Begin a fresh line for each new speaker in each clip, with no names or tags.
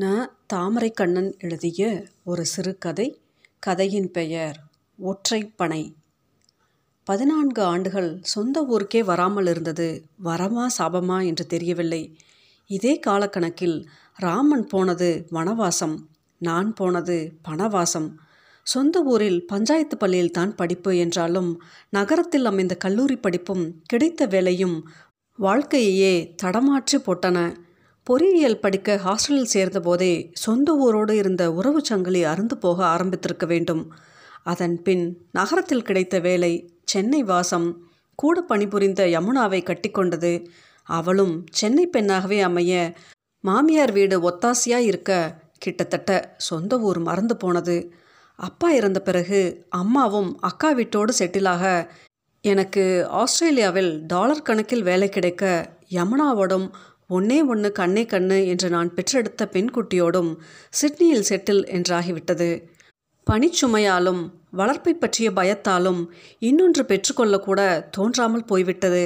ந தாமரை கண்ணன் எழுதிய ஒரு சிறுகதை கதையின் பெயர் ஒற்றைப்பனை. பதினான்கு ஆண்டுகள் சொந்த ஊருக்கே வராமல் இருந்தது வரமா சாபமா என்று தெரியவில்லை. இதே காலக்கணக்கில் ராமன் போனது வனவாசம் நான் போனது பணவாசம். சொந்த ஊரில் பஞ்சாயத்து பள்ளியில் தான் படிப்பு என்றாலும் நகரத்தில் அமைந்த கல்லூரி படிப்பும் கிடைத்த வேலையும் வாழ்க்கையையே தடமாற்றி போட்டன. பொறியியல் படிக்க ஹாஸ்டலில் சேர்ந்தபோதே சொந்த ஊரோடு இருந்த உறவு சங்கிலி அருந்து போக ஆரம்பித்திருக்க வேண்டும். அதன் பின் நகரத்தில் கிடைத்த வேலை சென்னை வாசம் கூட பணிபுரிந்த யமுனாவை கட்டிக்கொண்டது அவளும் சென்னை பெண்ணாகவே அமைய மாமியார் வீடு ஒத்தாசையாக இருக்க கிட்டத்தட்ட சொந்த ஊர் மறந்து போனது. அப்பா இறந்த பிறகு அம்மாவும் அக்கா வீட்டோடு செட்டிலாக எனக்கு ஆஸ்திரேலியாவில் டாலர் கணக்கில் வேலை கிடைக்க யமுனாவோடும் ஒன்னே ஒன்று கண்ணே கண்ணு என்று நான் பெற்றெடுத்த பெண்குட்டியோடும் சிட்னியில் செட்டில் என்றாகிவிட்டது. பனிச்சுமையாலும் வளர்ப்பை பற்றிய பயத்தாலும் இன்னொன்று பெற்றுக்கொள்ளக்கூட தோன்றாமல் போய்விட்டது.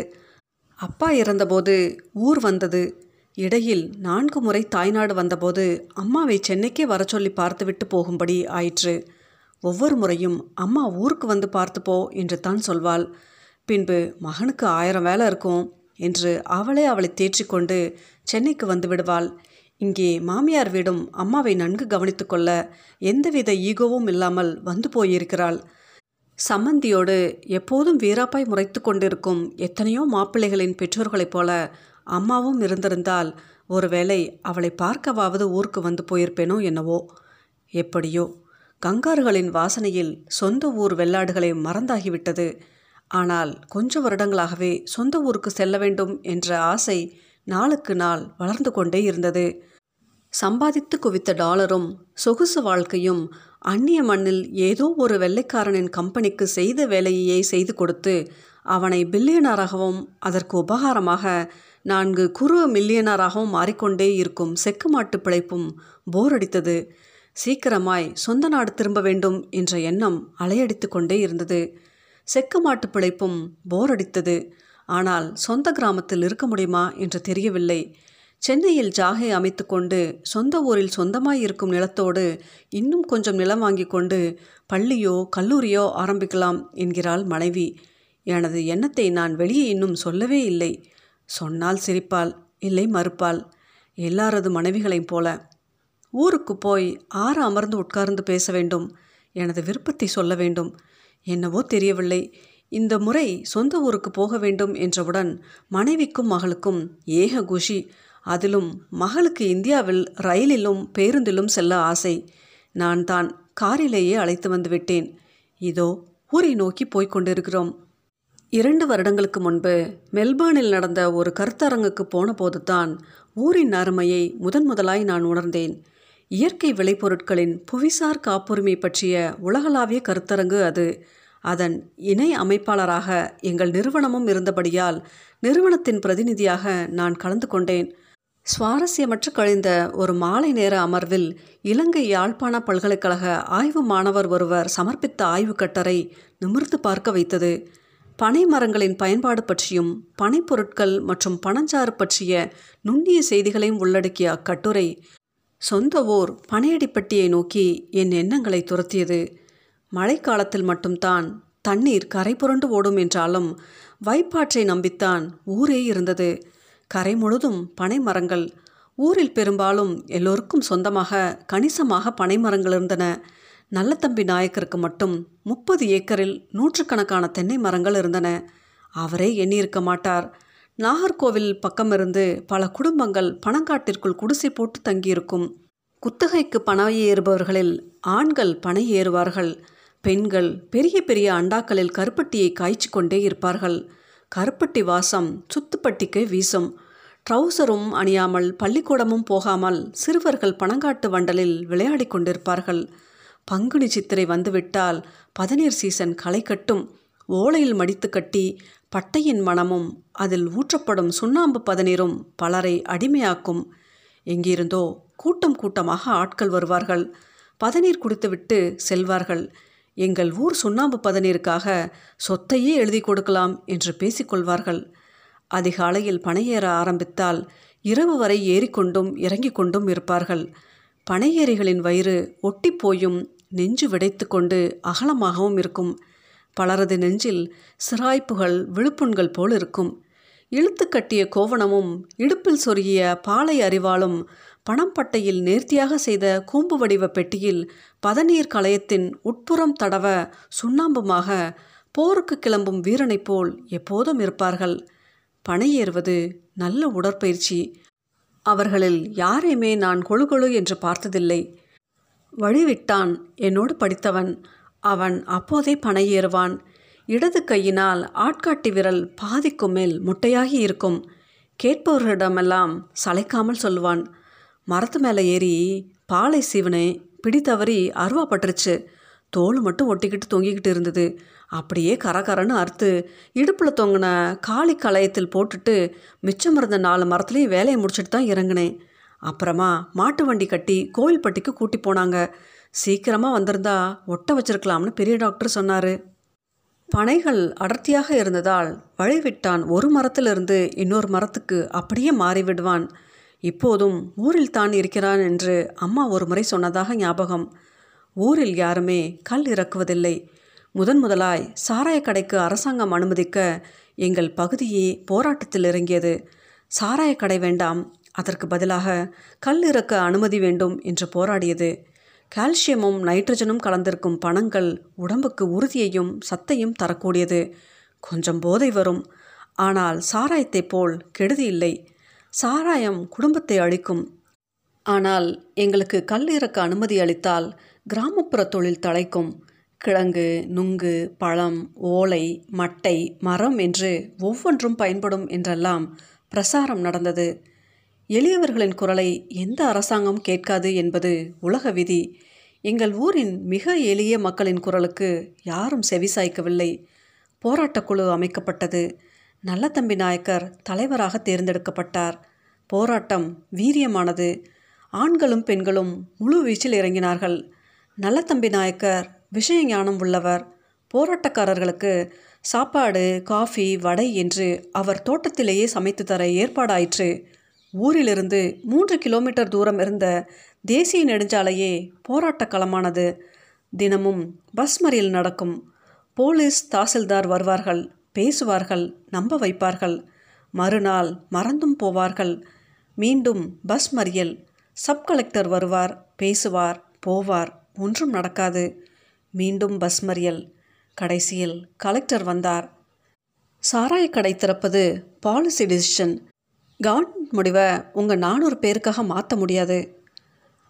அப்பா இறந்தபோது ஊர் வந்தது. இடையில் நான்கு முறை தாய்நாடு வந்தபோது அம்மாவை சென்னைக்கே வர சொல்லி பார்த்துவிட்டு போகும்படி ஆயிற்று. ஒவ்வொரு முறையும் அம்மா ஊருக்கு வந்து பார்த்துப்போ என்று தான் சொல்வாள். பின்பு மகனுக்கு ஆயிரம் வேலை இருக்கும். என்று அவளே அவளை தேற்றிக்கொண்டு சென்னைக்கு வந்து விடுவாள் இங்கே மாமியார் வீடும் அம்மாவை நன்கு கவனித்து கொள்ள எந்தவித ஈகோவும் இல்லாமல் வந்து போயிருக்கிறாள். சம்மந்தியோடு எப்போதும் வீராப்பாய் முறைத்து கொண்டிருக்கும் எத்தனையோ மாப்பிள்ளைகளின் பெற்றோர்களைப் போல அம்மாவும் இருந்திருந்தால் ஒருவேளை அவளை பார்க்கவாவது ஊருக்கு வந்து போயிருப்பேனோ என்னவோ. எப்படியோ கங்காறுகளின் வாசனையில் சொந்த ஊர் வெள்ளாடுகளை மறந்தாகிவிட்டது. ஆனால் கொஞ்ச வருடங்களாகவே சொந்த ஊருக்கு செல்ல வேண்டும் என்ற ஆசை நாளுக்கு நாள் வளர்ந்து கொண்டே இருந்தது. சம்பாதித்து குவித்த டாலரும் சொகுசு வாழ்க்கையும் அந்நிய மண்ணில் ஏதோ ஒரு வெள்ளைக்காரனின் கம்பெனிக்கு செய்த வேலையையே செய்து கொடுத்து அவனை பில்லியனராகவும் அதற்கு உபகாரமாக நான்கு குறு மில்லியனராகவும் மாறிக்கொண்டே இருக்கும் செக்கு மாட்டு பிழைப்பும் போர் அடித்தது. சீக்கிரமாய் சொந்த நாடு திரும்ப வேண்டும் என்ற எண்ணம் அலையடித்து கொண்டே இருந்தது. செக்கு மாட்டு பிழைப்பும் போர் அடித்தது. ஆனால் சொந்த கிராமத்தில் இருக்க முடியுமா என்று தெரியவில்லை. சென்னையில் ஜாகை அமைத்து கொண்டு சொந்த ஊரில் சொந்தமாய் இருக்கும் நிலத்தோடு இன்னும் கொஞ்சம் நிலம் வாங்கி கொண்டு பள்ளியோ கல்லூரியோ ஆரம்பிக்கலாம் என்கிறாள் மனைவி. எனது எண்ணத்தை நான் வெளியே இன்னும் சொல்லவே இல்லை. சொன்னால் சிரிப்பாள் இல்லை மறுப்பாள். எல்லாரது மனைவிகளையும் போல. ஊருக்கு போய் ஆற அமர்ந்து உட்கார்ந்து பேச வேண்டும். எனது விருப்பத்தை சொல்ல வேண்டும். என்னவோ தெரியவில்லை. இந்த முறை சொந்த ஊருக்கு போக வேண்டும் என்றவுடன் மனைவிக்கும் மகளுக்கும் ஏக குஷி. அதிலும் மகளுக்கு இந்தியாவில் ரயிலிலும் பேருந்திலும் செல்ல ஆசை. நான் தான் காரிலேயே அழைத்து வந்து விட்டேன். இதோ ஊரை நோக்கி போய்க் கொண்டிருக்கிறோம். இரண்டு வருடங்களுக்கு முன்பு மெல்பர்னில் நடந்த ஒரு கருத்தரங்குக்கு போன போதுதான் ஊரின் அருமையை முதன் முதலாய் நான் உணர்ந்தேன். இயற்கை விளைபொருட்களின் புவிசார் காப்புரிமை பற்றிய உலகளாவிய கருத்தரங்கு அது. அதன் இணை அமைப்பாளராக எங்கள் நிறுவனமும் இருந்தபடியால் நிறுவனத்தின் பிரதிநிதியாக நான் கலந்து கொண்டேன். சுவாரஸ்யமற்று கழிந்த ஒரு மாலை நேர அமர்வில் இலங்கை யாழ்ப்பாண பல்கலைக்கழக ஆய்வு மாணவர் ஒருவர் சமர்ப்பித்த ஆய்வு கட்டரை நிமிர்ந்து பார்க்க வைத்தது. பனை மரங்களின் பயன்பாடு பற்றியும் பனைப்பொருட்கள் மற்றும் பனஞ்சாறு பற்றிய நுண்ணிய செய்திகளையும் உள்ளடக்கிய அக்கட்டுரை. சொந்த ஊர் பனையடிப்பட்டியை நோக்கி என் எண்ணங்களை துரத்தியது. மழைக்காலத்தில் மட்டும்தான் தண்ணீர் கரை புரண்டு ஓடும் என்றாலும் வைப்பாற்றை நம்பித்தான் ஊரே இருந்தது. கரை முழுதும் பனை மரங்கள். ஊரில் பெரும்பாலும் எல்லோருக்கும் சொந்தமாக கணிசமாக பனை மரங்கள் இருந்தன. நல்லத்தம்பி நாயக்கருக்கு மட்டும் முப்பது ஏக்கரில் நூற்றுக்கணக்கான தென்னை மரங்கள் இருந்தன. அவரே எண்ணியிருக்க மாட்டார். நாகர்கோவில் பக்கமிருந்து பல குடும்பங்கள் பணங்காட்டிற்குள் குடிசை போட்டு தங்கியிருக்கும். குத்தகைக்கு பணம் ஏறுபவர்களில் ஆண்கள் பனை ஏறுவார்கள். பெண்கள் பெரிய பெரிய அண்டாக்களில் கருப்பட்டியை காய்ச்சி கொண்டே இருப்பார்கள். கருப்பட்டி வாசம் சுத்துப்பட்டிக்கு வீசும். ட்ரௌசரும் அணியாமல் பள்ளிக்கூடமும் போகாமல் சிறுவர்கள் பணங்காட்டு வண்டலில் விளையாடி கொண்டிருப்பார்கள். பங்குனி சித்திரை வந்துவிட்டால் பதநீர் சீசன் களை கட்டும். ஓலையில் மடித்து கட்டி பட்டையின் மனமும் அதில் ஊற்றப்படும் சுண்ணாம்பு பதநீரும் பலரை அடிமையாக்கும். எங்கிருந்தோ கூட்டம் கூட்டமாக ஆட்கள் வருவார்கள். பதநீர் குடித்துவிட்டு செல்வார்கள். எங்கள் ஊர் சுண்ணாம்பு பதநீருக்காக சொத்தையே எழுதி கொடுக்கலாம் என்று பேசிக்கொள்வார்கள். அதிகாலையில் பனையேற ஆரம்பித்தால் இரவு வரை ஏறிக்கொண்டும் இறங்கிக் கொண்டும் இருப்பார்கள். பனையேறிகளின் வயிறு ஒட்டிப்போயும் நெஞ்சு விடைத்து கொண்டு அகலமாகவும் இருக்கும். பலரது நெஞ்சில் சிராய்ப்புகள் விழுப்புண்கள் போல் இருக்கும் இழுத்து கட்டிய கோவணமும் இடுப்பில் சொருகிய பாலை அறிவாலும் பணம்பட்டையில் நேர்த்தியாக செய்த கூம்பு வடிவ பெட்டியில் பதநீர் களையத்தின் உட்புறம் தடவ சுண்ணாம்புமாக போருக்கு கிளம்பும் வீரனைப் போல் எப்போதும் இருப்பார்கள். பனையேறுவது நல்ல உடற்பயிற்சி. அவர்களில் யாரையுமே நான் கொழு கொழு என்று பார்த்ததில்லை. வழிவிட்டான். என்னோடு படித்தவன். அவன் அப்போதே பனையேறுவான் இடது கையினால் ஆட்காட்டி விரல் பாதிக்கும் மேல் முட்டையாகி இருக்கும். கேட்பவர்களிடமெல்லாம் சளைக்காமல் சொல்லுவான். மரத்து மேலே ஏறி பாலை சீவனை பிடித்தவறி அருவா பட்டுருச்சு தோல் மட்டும் ஒட்டிக்கிட்டு தொங்கிக்கிட்டு இருந்தது. அப்படியே கரகரன்னு அறுத்து இடுப்பில் தொங்கின காளி களையத்தில் போட்டுட்டு மிச்சம் இருந்த நாலு மரத்துலேயும் வேலையை முடிச்சுட்டு தான் இறங்கினேன். அப்புறமா மாட்டு வண்டி கட்டி கோவில்பட்டிக்கு கூட்டி போனாங்க. சீக்கிரமாக வந்திருந்தா ஒட்ட வச்சிருக்கலாம்னு பெரிய டாக்டர் சொன்னார். பனைகள் அடர்த்தியாக இருந்ததால் வழிவிட்டான் ஒரு மரத்திலிருந்து இன்னொரு மரத்துக்கு அப்படியே மாறிவிடுவான். இப்போதும் ஊரில் தான் இருக்கிறான் என்று அம்மா ஒரு முறை சொன்னதாக ஞாபகம். ஊரில் யாருமே கல் இறக்குவதில்லை. முதன் முதலாய் சாராய கடைக்கு அரசாங்கம் அனுமதிக்க எங்கள் பகுதியே போராட்டத்தில் இறங்கியது. சாராய கடை வேண்டாம் அதற்கு பதிலாக கல் இறக்க அனுமதி வேண்டும் என்று போராடியது. கால்சியமும் நைட்ரஜனும் கலந்திருக்கும் பணங்கள் உடம்புக்கு உறுதியையும் சத்தையும் தரக்கூடியது. கொஞ்சம் போதை வரும். ஆனால் சாராயத்தைப் போல் கெடுதி இல்லை. சாராயம் குடும்பத்தை அழிக்கும். ஆனால் எங்களுக்கு கல் இறக்க அனுமதி அளித்தால் கிராமப்புற தொழில் தழைக்கும். கிழங்கு நுங்கு பழம் ஓலை மட்டை மரம் என்று ஒவ்வொன்றும் பயன்படும் என்றெல்லாம் பிரசாரம் நடந்தது. எளியவர்களின் குரலை எந்த அரசாங்கம் கேட்காது என்பது உலக விதி. எங்கள் ஊரின் மிக எளிய மக்களின் குரலுக்கு யாரும் செவிசாய்க்கவில்லை போராட்டக்குழு அமைக்கப்பட்டது. நல்லதம்பி நாயக்கர் தலைவராக தேர்ந்தெடுக்கப்பட்டார். போராட்டம் வீரியமானது. ஆண்களும் பெண்களும் முழு வீச்சில் இறங்கினார்கள். நல்லதம்பி நாயக்கர் விஷய ஞானம் உள்ளவர். போராட்டக்காரர்களுக்கு சாப்பாடு காஃபி வடை என்று அவர் தோட்டத்திலேயே சமைத்து தர ஏற்பாடாயிற்று. ஊரிலிருந்து மூன்று கிலோமீட்டர் தூரம் இருந்த தேசிய நெடுஞ்சாலையே போராட்ட களமானது தினமும் பஸ் மறியல் நடக்கும். போலீஸ் தாசில்தார் வருவார்கள் பேசுவார்கள் நம்ப வைப்பார்கள். மறுநாள் மறந்தும் போவார்கள். மீண்டும் பஸ் மறியல். சப் கலெக்டர் வருவார் பேசுவார் போவார் ஒன்றும் நடக்காது. மீண்டும் பஸ் மறியல். கடைசியில் கலெக்டர் வந்தார். சாராய கடை திறப்பது பாலிசி டிசிஷன் கவர்மெண்ட் முடிவை உங்கள் நானூறு பேருக்காக மாற்ற முடியாது.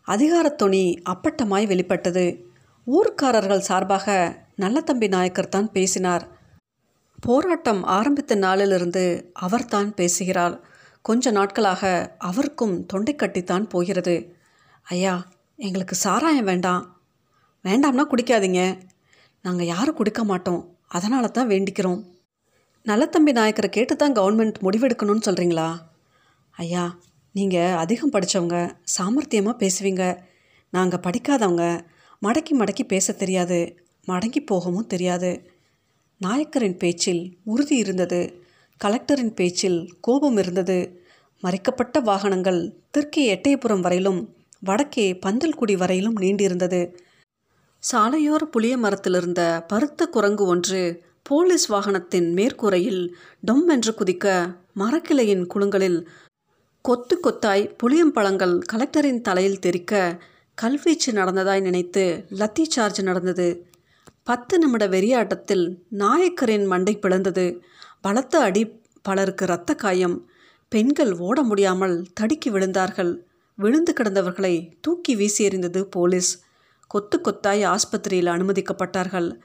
அதிகாரத்துணி அப்பட்டமாய் வெளிப்பட்டது. ஊர்க்காரர்கள் சார்பாக நல்லதம்பி நாயக்கர் தான் பேசினார். போராட்டம் ஆரம்பித்த நாளிலிருந்து அவர்தான் பேசுகிறார். கொஞ்ச நாட்களாக அவருக்கும் தொண்டை கட்டித்தான் போகிறது. ஐயா எங்களுக்கு சாராயம் வேண்டாம். வேண்டாம்னா குடிக்காதீங்க. நாங்கள் யாரும் குடிக்க மாட்டோம். அதனால தான் வேண்டிக்கிறோம் நல்லத்தம்பி நாயக்கரை கேட்டு தான் கவர்மெண்ட் முடிவெடுக்கணும்னு சொல்கிறீங்களா ஐயா நீங்கள் அதிகம் படித்தவங்க சாமர்த்தியமாக பேசுவீங்க. நாங்கள் படிக்காதவங்க மடக்கி மடக்கி பேச தெரியாது மடங்கி போகவும் தெரியாது. நாயக்கரின் பேச்சில் உறுதி இருந்தது கலெக்டரின் பேச்சில் கோபம் இருந்தது. மறைக்கப்பட்ட வாகனங்கள் தெற்கே எட்டயபுரம் வரையிலும் வடக்கே பந்தல்குடி வரையிலும் நீண்டிருந்தது. சாலையோர புளிய மரத்தில் இருந்த பருத்த குரங்கு ஒன்று போலீஸ் வாகனத்தின் மேற்கூரையில் டொம் என்று குதிக்க மரக்கிளையின் குழுங்களில் கொத்து கொத்தாய் புளியம்பழங்கள் கலெக்டரின் தலையில் தெரிக்க கல்வீச்சு நடந்ததாய் நினைத்து லத்தி சார்ஜ் நடந்தது. பத்து நிமிட வெறியாட்டத்தில் நாயக்கரின் மண்டை பிளந்தது. பலத்த அடி பலருக்கு இரத்த காயம். பெண்கள் ஓட முடியாமல் தடுக்கி விழுந்தார்கள். விழுந்து கிடந்தவர்களை தூக்கி வீசி எறிந்தது போலீஸ். கொத்து கொத்தாய் ஆஸ்பத்திரியில் அனுமதிக்கப்பட்டார்கள்.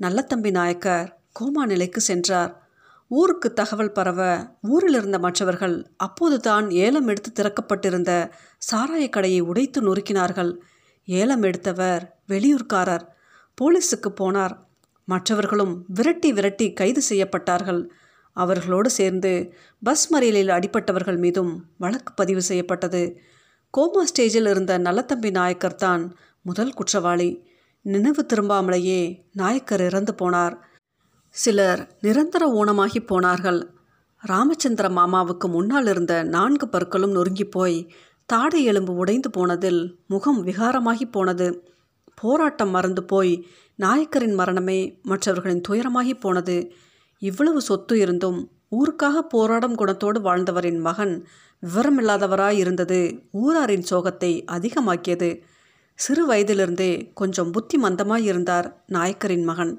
நல்லத்தம்பி நாயக்கர் கோமா நிலைக்கு சென்றார். ஊருக்கு தகவல் பரவ ஊரில் இருந்த மற்றவர்கள் அப்போதுதான் ஏலம் எடுத்து திறக்கப்பட்டிருந்த சாராய கடையை உடைத்து நொறுக்கினார்கள். ஏலம் எடுத்தவர் வெளியூர்காரர். போலீஸுக்கு போனார். மற்றவர்களும் விரட்டி விரட்டி கைது செய்யப்பட்டார்கள். அவர்களோடு சேர்ந்து பஸ் மறியலில் அடிப்பட்டவர்கள் மீதும் வழக்கு பதிவு செய்யப்பட்டது. கோமா ஸ்டேஜில் இருந்த நல்லத்தம்பி நாயக்கர் தான் முதல் குற்றவாளி. நினைவு திரும்பாமலேயே நாயக்கர் இறந்து போனார். சிலர் நிரந்தர ஊனமாகி போனார்கள். ராமச்சந்திர மாமாவுக்கு முன்னால் இருந்த நான்கு பற்களும் நொறுங்கி போய் தாடை எலும்பு உடைந்து போனதில் முகம் விகாரமாகி போனது. போராட்டம் மறந்து போய் நாயக்கரின் மரணமே மற்றவர்களின் துயரமாகி போனது. இவ்வளவு சொத்து இருந்தும் ஊருக்காக போராடும் குணத்தோடு வாழ்ந்தவரின் மகன் விவரமில்லாதவராய் இருந்தது ஊராரின் சோகத்தை அதிகமாக்கியது. சிறு வயதிலிருந்தே கொஞ்சம் புத்தி மந்தமாய் இருந்தார் நாயக்கரின் மகன்.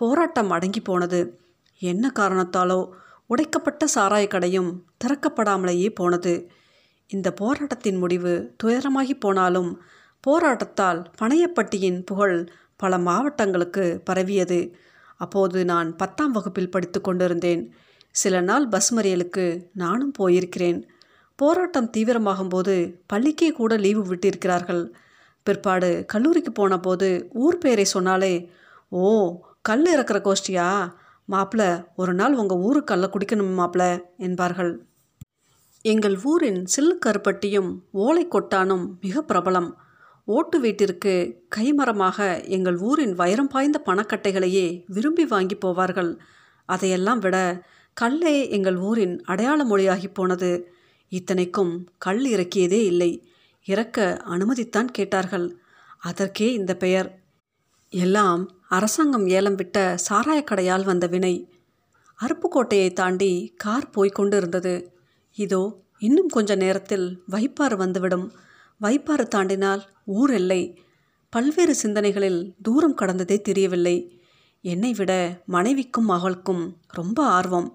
போராட்டம் அடங்கி போனது. என்ன காரணத்தாலோ உடைக்கப்பட்ட சாராய கடையும் திறக்கப்படாமலேயே போனது. இந்த போராட்டத்தின் முடிவு துயரமாகி போனாலும் போராட்டத்தால் பனையப்பட்டியின் புகழ் பல மாவட்டங்களுக்கு பரவியது. அப்போது நான் பத்தாம் வகுப்பில் படித்து கொண்டிருந்தேன். சில நாள் பஸ் மறியலுக்கு நானும் போயிருக்கிறேன். போராட்டம் தீவிரமாகும்போது பள்ளிக்கே கூட லீவு விட்டிருக்கிறார்கள். பிற்பாடு கல்லூரிக்கு போன போது ஊர் பேரை சொன்னாலே ஓ கல் இறக்குற கோஷ்டியா? மாப்பிள ஒரு நாள் உங்கள் ஊருக்கு கல்லை குடிக்கணும் மாப்பிள என்பார்கள். எங்கள் ஊரின் சில்லு கருப்பட்டியும் ஓலை கொட்டானும் மிக பிரபலம். ஓட்டு வீட்டிற்கு கைமரமாக எங்கள் ஊரின் வைரம் பாய்ந்த பணக்கட்டைகளையே விரும்பி வாங்கி போவார்கள். அதையெல்லாம் விட கல்லே எங்கள் ஊரின் அடையாள மொழியாகி போனது. இத்தனைக்கும் கல் இறக்கியதே இல்லை. இறக்க அனுமதித்தான் கேட்டார்கள். அதற்கே இந்த பெயர். எல்லாம் அரசாங்கம் ஏலம் விட்ட சாராயக்கடையால் வந்த வினை. அருப்புக்கோட்டையை தாண்டி கார் போய்கொண்டு இருந்தது இதோ இன்னும் கொஞ்ச நேரத்தில் வைப்பாறு வந்துவிடும். வைப்பாறு தாண்டினால் ஊர் எல்லை. பல்வேறு சிந்தனைகளில் தூரம் கடந்ததே தெரியவில்லை. என்னை விட மனைவிக்கும் மகளுக்கும் ரொம்ப ஆர்வம்.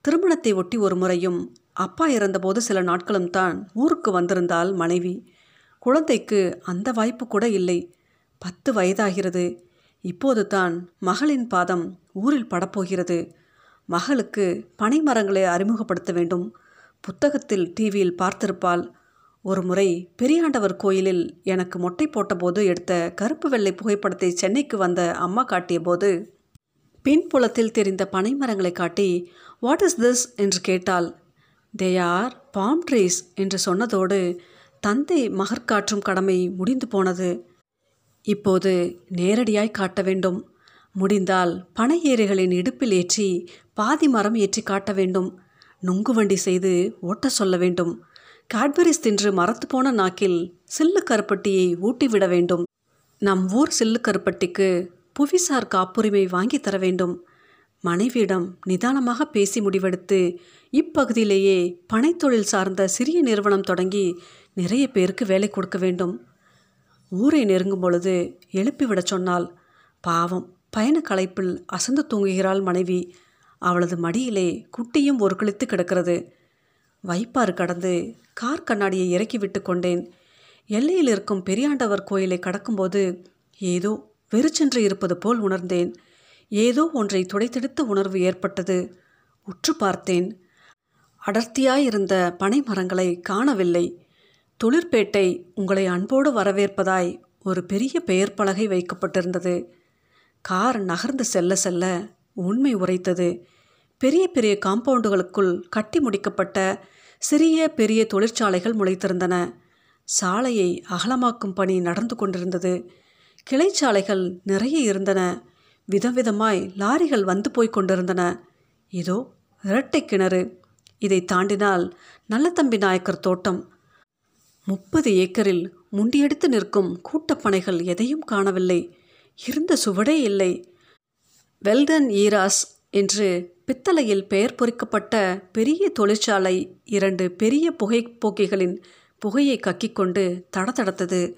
திருமணத்தை ஒட்டி ஒரு முறையும் அப்பா இறந்தபோது சில நாட்களும் தான் ஊருக்கு வந்திருந்தால் மனைவி. குழந்தைக்கு அந்த வாய்ப்பு கூட இல்லை. பத்து வயதாகிறது. இப்போது தான் மகளின் பாதம் ஊரில் படப்போகிறது. மகளுக்கு பனை மரங்களை அறிமுகப்படுத்த வேண்டும். புத்தகத்தில் டிவியில் பார்த்திருப்பாள். ஒரு முறை பெரியாண்டவர் கோயிலில் எனக்கு மொட்டை போட்டபோது எடுத்த கருப்பு வெள்ளை புகைப்படத்தை சென்னைக்கு வந்த அம்மா காட்டிய போது பின்புலத்தில் தெரிந்த பனைமரங்களை காட்டி வாட் இஸ் திஸ் என்று கேட்டாள். தே ஆர் பாம் ட்ரீஸ் என்று சொன்னதோடு தந்தை மகற்காற்றும் கடமை முடிந்து போனது. இப்போது நேரடியாய் காட்ட வேண்டும். முடிந்தால் பனை ஏரிகளின் இடுப்பில் ஏற்றி பாதி மரம் ஏற்றி காட்ட வேண்டும். நுங்கு வண்டி செய்து ஓட்ட சொல்ல வேண்டும். காட்பரிஸ் தின்று மரத்து போன நாக்கில் சில்லு கருப்பட்டியை ஊட்டிவிட வேண்டும். நம் ஊர் சில்லு கருப்பட்டிக்கு புவிசார் காப்புரிமை வாங்கி தர வேண்டும். மனைவியிடம் நிதானமாக பேசி முடிவெடுத்து இப்பகுதியிலேயே பனைத்தொழில் சார்ந்த சிறிய நிறுவனம் தொடங்கி நிறைய பேருக்கு வேலை கொடுக்க வேண்டும். ஊரை நெருங்கும் பொழுது எழுப்பிவிடச் சொன்னால் பாவம் பயண களைப்பில் அசந்து தூங்குகிறாள் மனைவி. அவளது மடியிலே குட்டியும் ஒரு கிழித்து கிடக்கிறது. வைப்பாறு கடந்து கார் கண்ணாடியை இறக்கி விட்டு கொண்டேன். எல்லையில் இருக்கும் பெரியாண்டவர் கோயிலை கடக்கும்போது ஏதோ வெறிச்சென்று இருப்பது போல் உணர்ந்தேன். ஏதோ ஒன்றை துடைத்தெடுத்த உணர்வு ஏற்பட்டது. உற்று பார்த்தேன். அடர்த்தியாயிருந்த பனை மரங்களை காணவில்லை. தொழிற்பேட்டை உங்களை அன்போடு வரவேற்பதாய் ஒரு பெரிய பெயர் பலகை வைக்கப்பட்டிருந்தது. கார் நகர்ந்து செல்ல செல்ல உண்மை உரைத்தது. பெரிய பெரிய காம்பவுண்டுகளுக்குள் கட்டி முடிக்கப்பட்ட சிறிய பெரிய தொழிற்சாலைகள் முளைத்திருந்தன. சாலையை அகலமாக்கும் பணி நடந்து கொண்டிருந்தது. கிளைச்சாலைகள் நிறைய இருந்தன. விதவிதமாய் லாரிகள் வந்து போய் கொண்டிருந்தன. இதோ இரட்டை கிணறு. இதை தாண்டினால் நல்லத்தம்பி நாயக்கர் தோட்டம் முப்பது ஏக்கரில் முண்டியெடுத்து நிற்கும் கூட்டப்பனைகள் எதையும் காணவில்லை. இருந்த சுவடே இல்லை. வெல்டன் ஈராஸ் என்று பித்தளையில் பெயர் பொறிக்கப்பட்ட பெரிய தொழிற்சாலை இரண்டு பெரிய புகைப்போக்கிகளின் புகையை கக்கிக்கொண்டு தடத்தடத்தது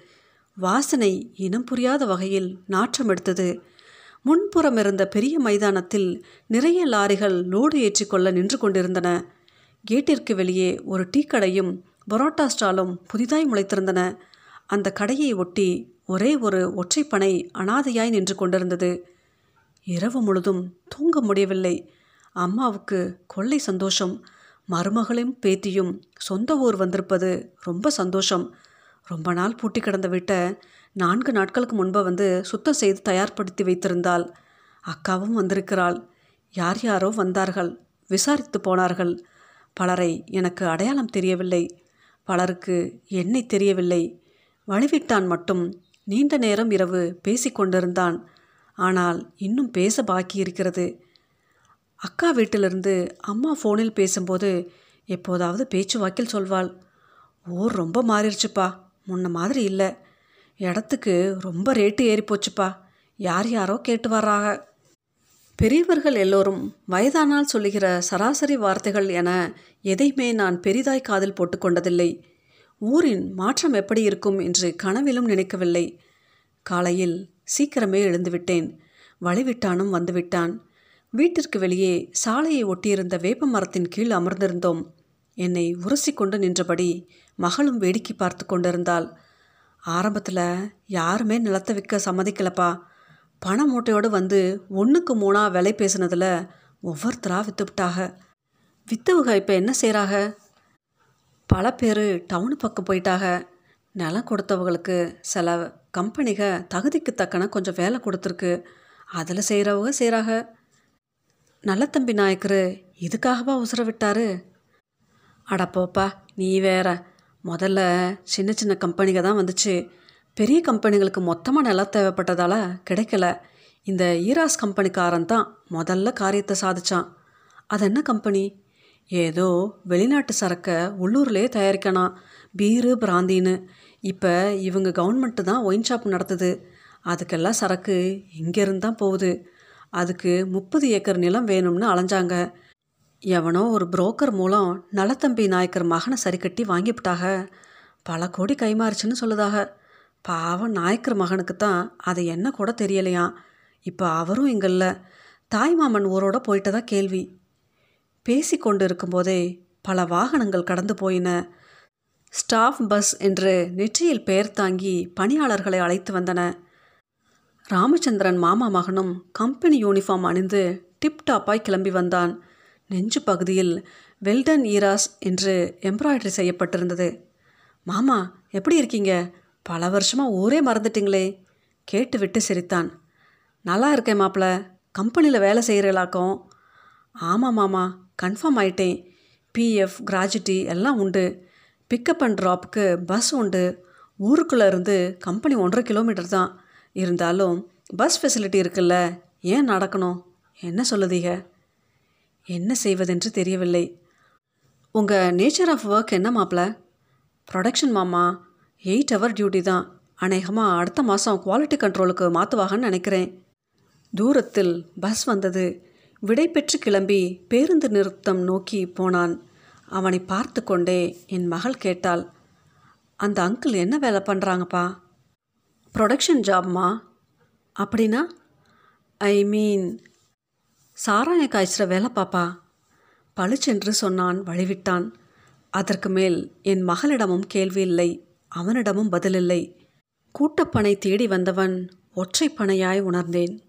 வாசனை இனம் புரியாத வகையில் நாற்றம் எடுத்தது. முன்புறம் இருந்த பெரிய மைதானத்தில் நிறைய லாரிகள் லோடு ஏற்றிக்கொள்ள நின்று கொண்டிருந்தன. கேட்டிற்கு வெளியே ஒரு டீக்கடையும் கடையும் பரோட்டா ஸ்டாலும் புதிதாய் முளைத்திருந்தன. அந்த கடையை ஒட்டி ஒரே ஒரு ஒற்றைப்பனை அனாதையாய் நின்று கொண்டிருந்தது. இரவு முழுதும் தூங்க முடியவில்லை. அம்மாவுக்கு கொள்ளை சந்தோஷம். மருமகளும் பேத்தியும் சொந்த ஊர் வந்திருப்பது ரொம்ப சந்தோஷம். ரொம்ப நாள் பூட்டி கிடந்த வீட்டை நான்கு நாட்களுக்கு முன்பு வந்து சுத்தம் செய்து தயார்படுத்தி வைத்திருந்தாள். அக்காவும் வந்திருக்கிறாள். யார் யாரோ வந்தார்கள். விசாரித்து போனார்கள். பலரை எனக்கு அடையாளம் தெரியவில்லை. பலருக்கு என்னை தெரியவில்லை. வழிவிட்டான் மட்டும். நீண்ட நேரம் இரவு பேசிக்கொண்டிருந்தான் ஆனால் இன்னும் பேச பாக்கி இருக்கிறது. அக்கா வீட்டிலிருந்து அம்மா ஃபோனில் பேசும்போது எப்போதாவது பேச்சு வாக்கில் சொல்வாள். ஊர் ரொம்ப மாறிடுச்சுப்பா. முன்ன மாதிரி இல்லை. இடத்துக்கு ரொம்ப ரேட்டு ஏறிப்போச்சுப்பா யார் யாரோ கேட்டு வர்றாங்க பெரியவர்கள் எல்லோரும் வயதானால் சொல்லுகிற சராசரி வார்த்தைகள் என எதையுமே நான் பெரிதாய் காதில் போட்டுக்கொண்டதில்லை ஊரின் மாற்றம் எப்படி இருக்கும் என்று கனவிலும் நினைக்கவில்லை. காலையில் சீக்கிரமே எழுந்துவிட்டேன். வழிவிட்டானும் வந்துவிட்டான். வீட்டிற்கு வெளியே சாலையை ஒட்டியிருந்த வேப்ப மரத்தின் கீழ் அமர்ந்திருந்தோம். என்னை உரசி கொண்டு நின்றபடி மகளும் வேடிக்கை பார்த்து கொண்டிருந்தாள். ஆரம்பத்தில் யாருமே நிலத்தை விற்க சம்மதிக்கலப்பா. பண மூட்டையோடு வந்து ஒன்றுக்கு மூணா விலை பேசினதில் ஒவ்வொருத்தராக விற்றுவிட்டாக வித்தவுக இப்போ என்ன செய்கிறாக பல பேர் டவுனு பக்கம் போயிட்டாக. நிலம் கொடுத்தவங்களுக்கு சில கம்பெனிக தகுதிக்கு தக்கன கொஞ்சம் வேலை கொடுத்துருக்கு. அதில் செய்கிறவங்க செய்கிறாக நல்ல தம்பி நாயக்கர் இதுக்காகவா உசுர விட்டாரு? அடப்போப்பா நீ வேற. முதல்ல சின்ன சின்ன கம்பெனிக தான் வந்துச்சு. பெரிய கம்பெனிகளுக்கு மொத்தமாக நிலம் தேவைப்பட்டதால் கிடைக்கல. இந்த ஈராஸ் கம்பெனிக்காரன் தான் முதல்ல காரியத்தை சாதிச்சான். அது என்ன கம்பெனி? ஏதோ வெளிநாட்டு சரக்கை உள்ளூர்லேயே தயாரிக்கணும். பீரு பிராந்தின்னு. இப்போ இவங்க கவர்மெண்ட்டு தான் ஒயின் ஷாப் நடத்துது. அதுக்கெல்லாம் சரக்கு இங்கேருந்து தான் போகுது. அதுக்கு முப்பது ஏக்கர் நிலம் வேணும்னு அலைஞ்சாங்க. எவனோ ஒரு புரோக்கர் மூலம் நலத்தம்பி நாயக்கர் மகனை சரி கட்டி வாங்கிவிட்டாக. பல கோடி கைமாறுச்சுன்னு சொல்லுதாக. பாவம் நாயக்கர் மகனுக்கு தான் அதை என்ன கூட தெரியலையாம் இப்போ அவரும் இங்கல்ல. தாய் தாய்மாமன் ஊரோட போயிட்டதா கேள்வி. பேசி கொண்டு இருக்கும்போதே பல வாகனங்கள் கடந்து போயின. ஸ்டாஃப் பஸ் என்று நெற்றியில் பெயர் தாங்கி பணியாளர்களை அழைத்து வந்தன. ராமச்சந்திரன் மாமா மகனும் கம்பெனி யூனிஃபார்ம் அணிந்து டிப்டாப்பாய் கிளம்பி வந்தான். நெஞ்சு பகுதியில் வெல்டன் ஈராஸ் என்று எம்ப்ராய்டரி செய்யப்பட்டிருந்தது. மாமா எப்படி இருக்கீங்க? பல வருஷமாக ஊரே மறந்துட்டிங்களே. கேட்டு விட்டு சிரித்தான். நல்லா இருக்கேன் மாப்பிள்ள கம்பெனியில் வேலை செய்கிறலாக்கும் ஆமாம் மாமா. கன்ஃபார்ம் ஆயிட்டேன். பிஎஃப் கிராஜுட்டி எல்லாம் உண்டு. பிக்கப் அண்ட் ட்ராப்புக்கு பஸ் உண்டு. ஊருக்குள்ளே இருந்து கம்பெனி ஒன்றரை கிலோமீட்டர் தான். இருந்தாலும் பஸ் ஃபெசிலிட்டி இருக்குல்ல. ஏன் நடக்கணும்? என்ன சொல்லுதீங்க என்ன செய்வதென்று தெரியவில்லை. உங்கள் நேச்சர் ஆஃப் ஒர்க் என்ன மாப்பிள்ள ப்ரொடக்ஷன் மாமா. எயிட் ஹவர் டியூட்டி தான். அநேகமாக அடுத்த மாதம் குவாலிட்டி கண்ட்ரோலுக்கு மாற்றுவாகன்னு நினைக்கிறேன். தூரத்தில் பஸ் வந்தது. விடை பெற்று கிளம்பி பேருந்து நிறுத்தம் நோக்கி போனான். அவனை பார்த்து கொண்டே என் மகள் கேட்டாள் அந்த அங்கிள் என்ன வேலை பண்ணுறாங்கப்பா ப்ரொடக்ஷன் ஜாப்மா அப்படின்னா ஐ மீன் சாராய காய்ச்சிற வேலை பாப்பா பளிச்சென்று சொன்னான் வழிவிட்டான். அதற்கு மேல் என் மகளிடமும் கேள்வி இல்லை. அவனிடமும் பதிலில்லை. கூட்டப்பனை தேடி வந்தவன் ஒற்றைப்பனையாய் உணர்ந்தேன்.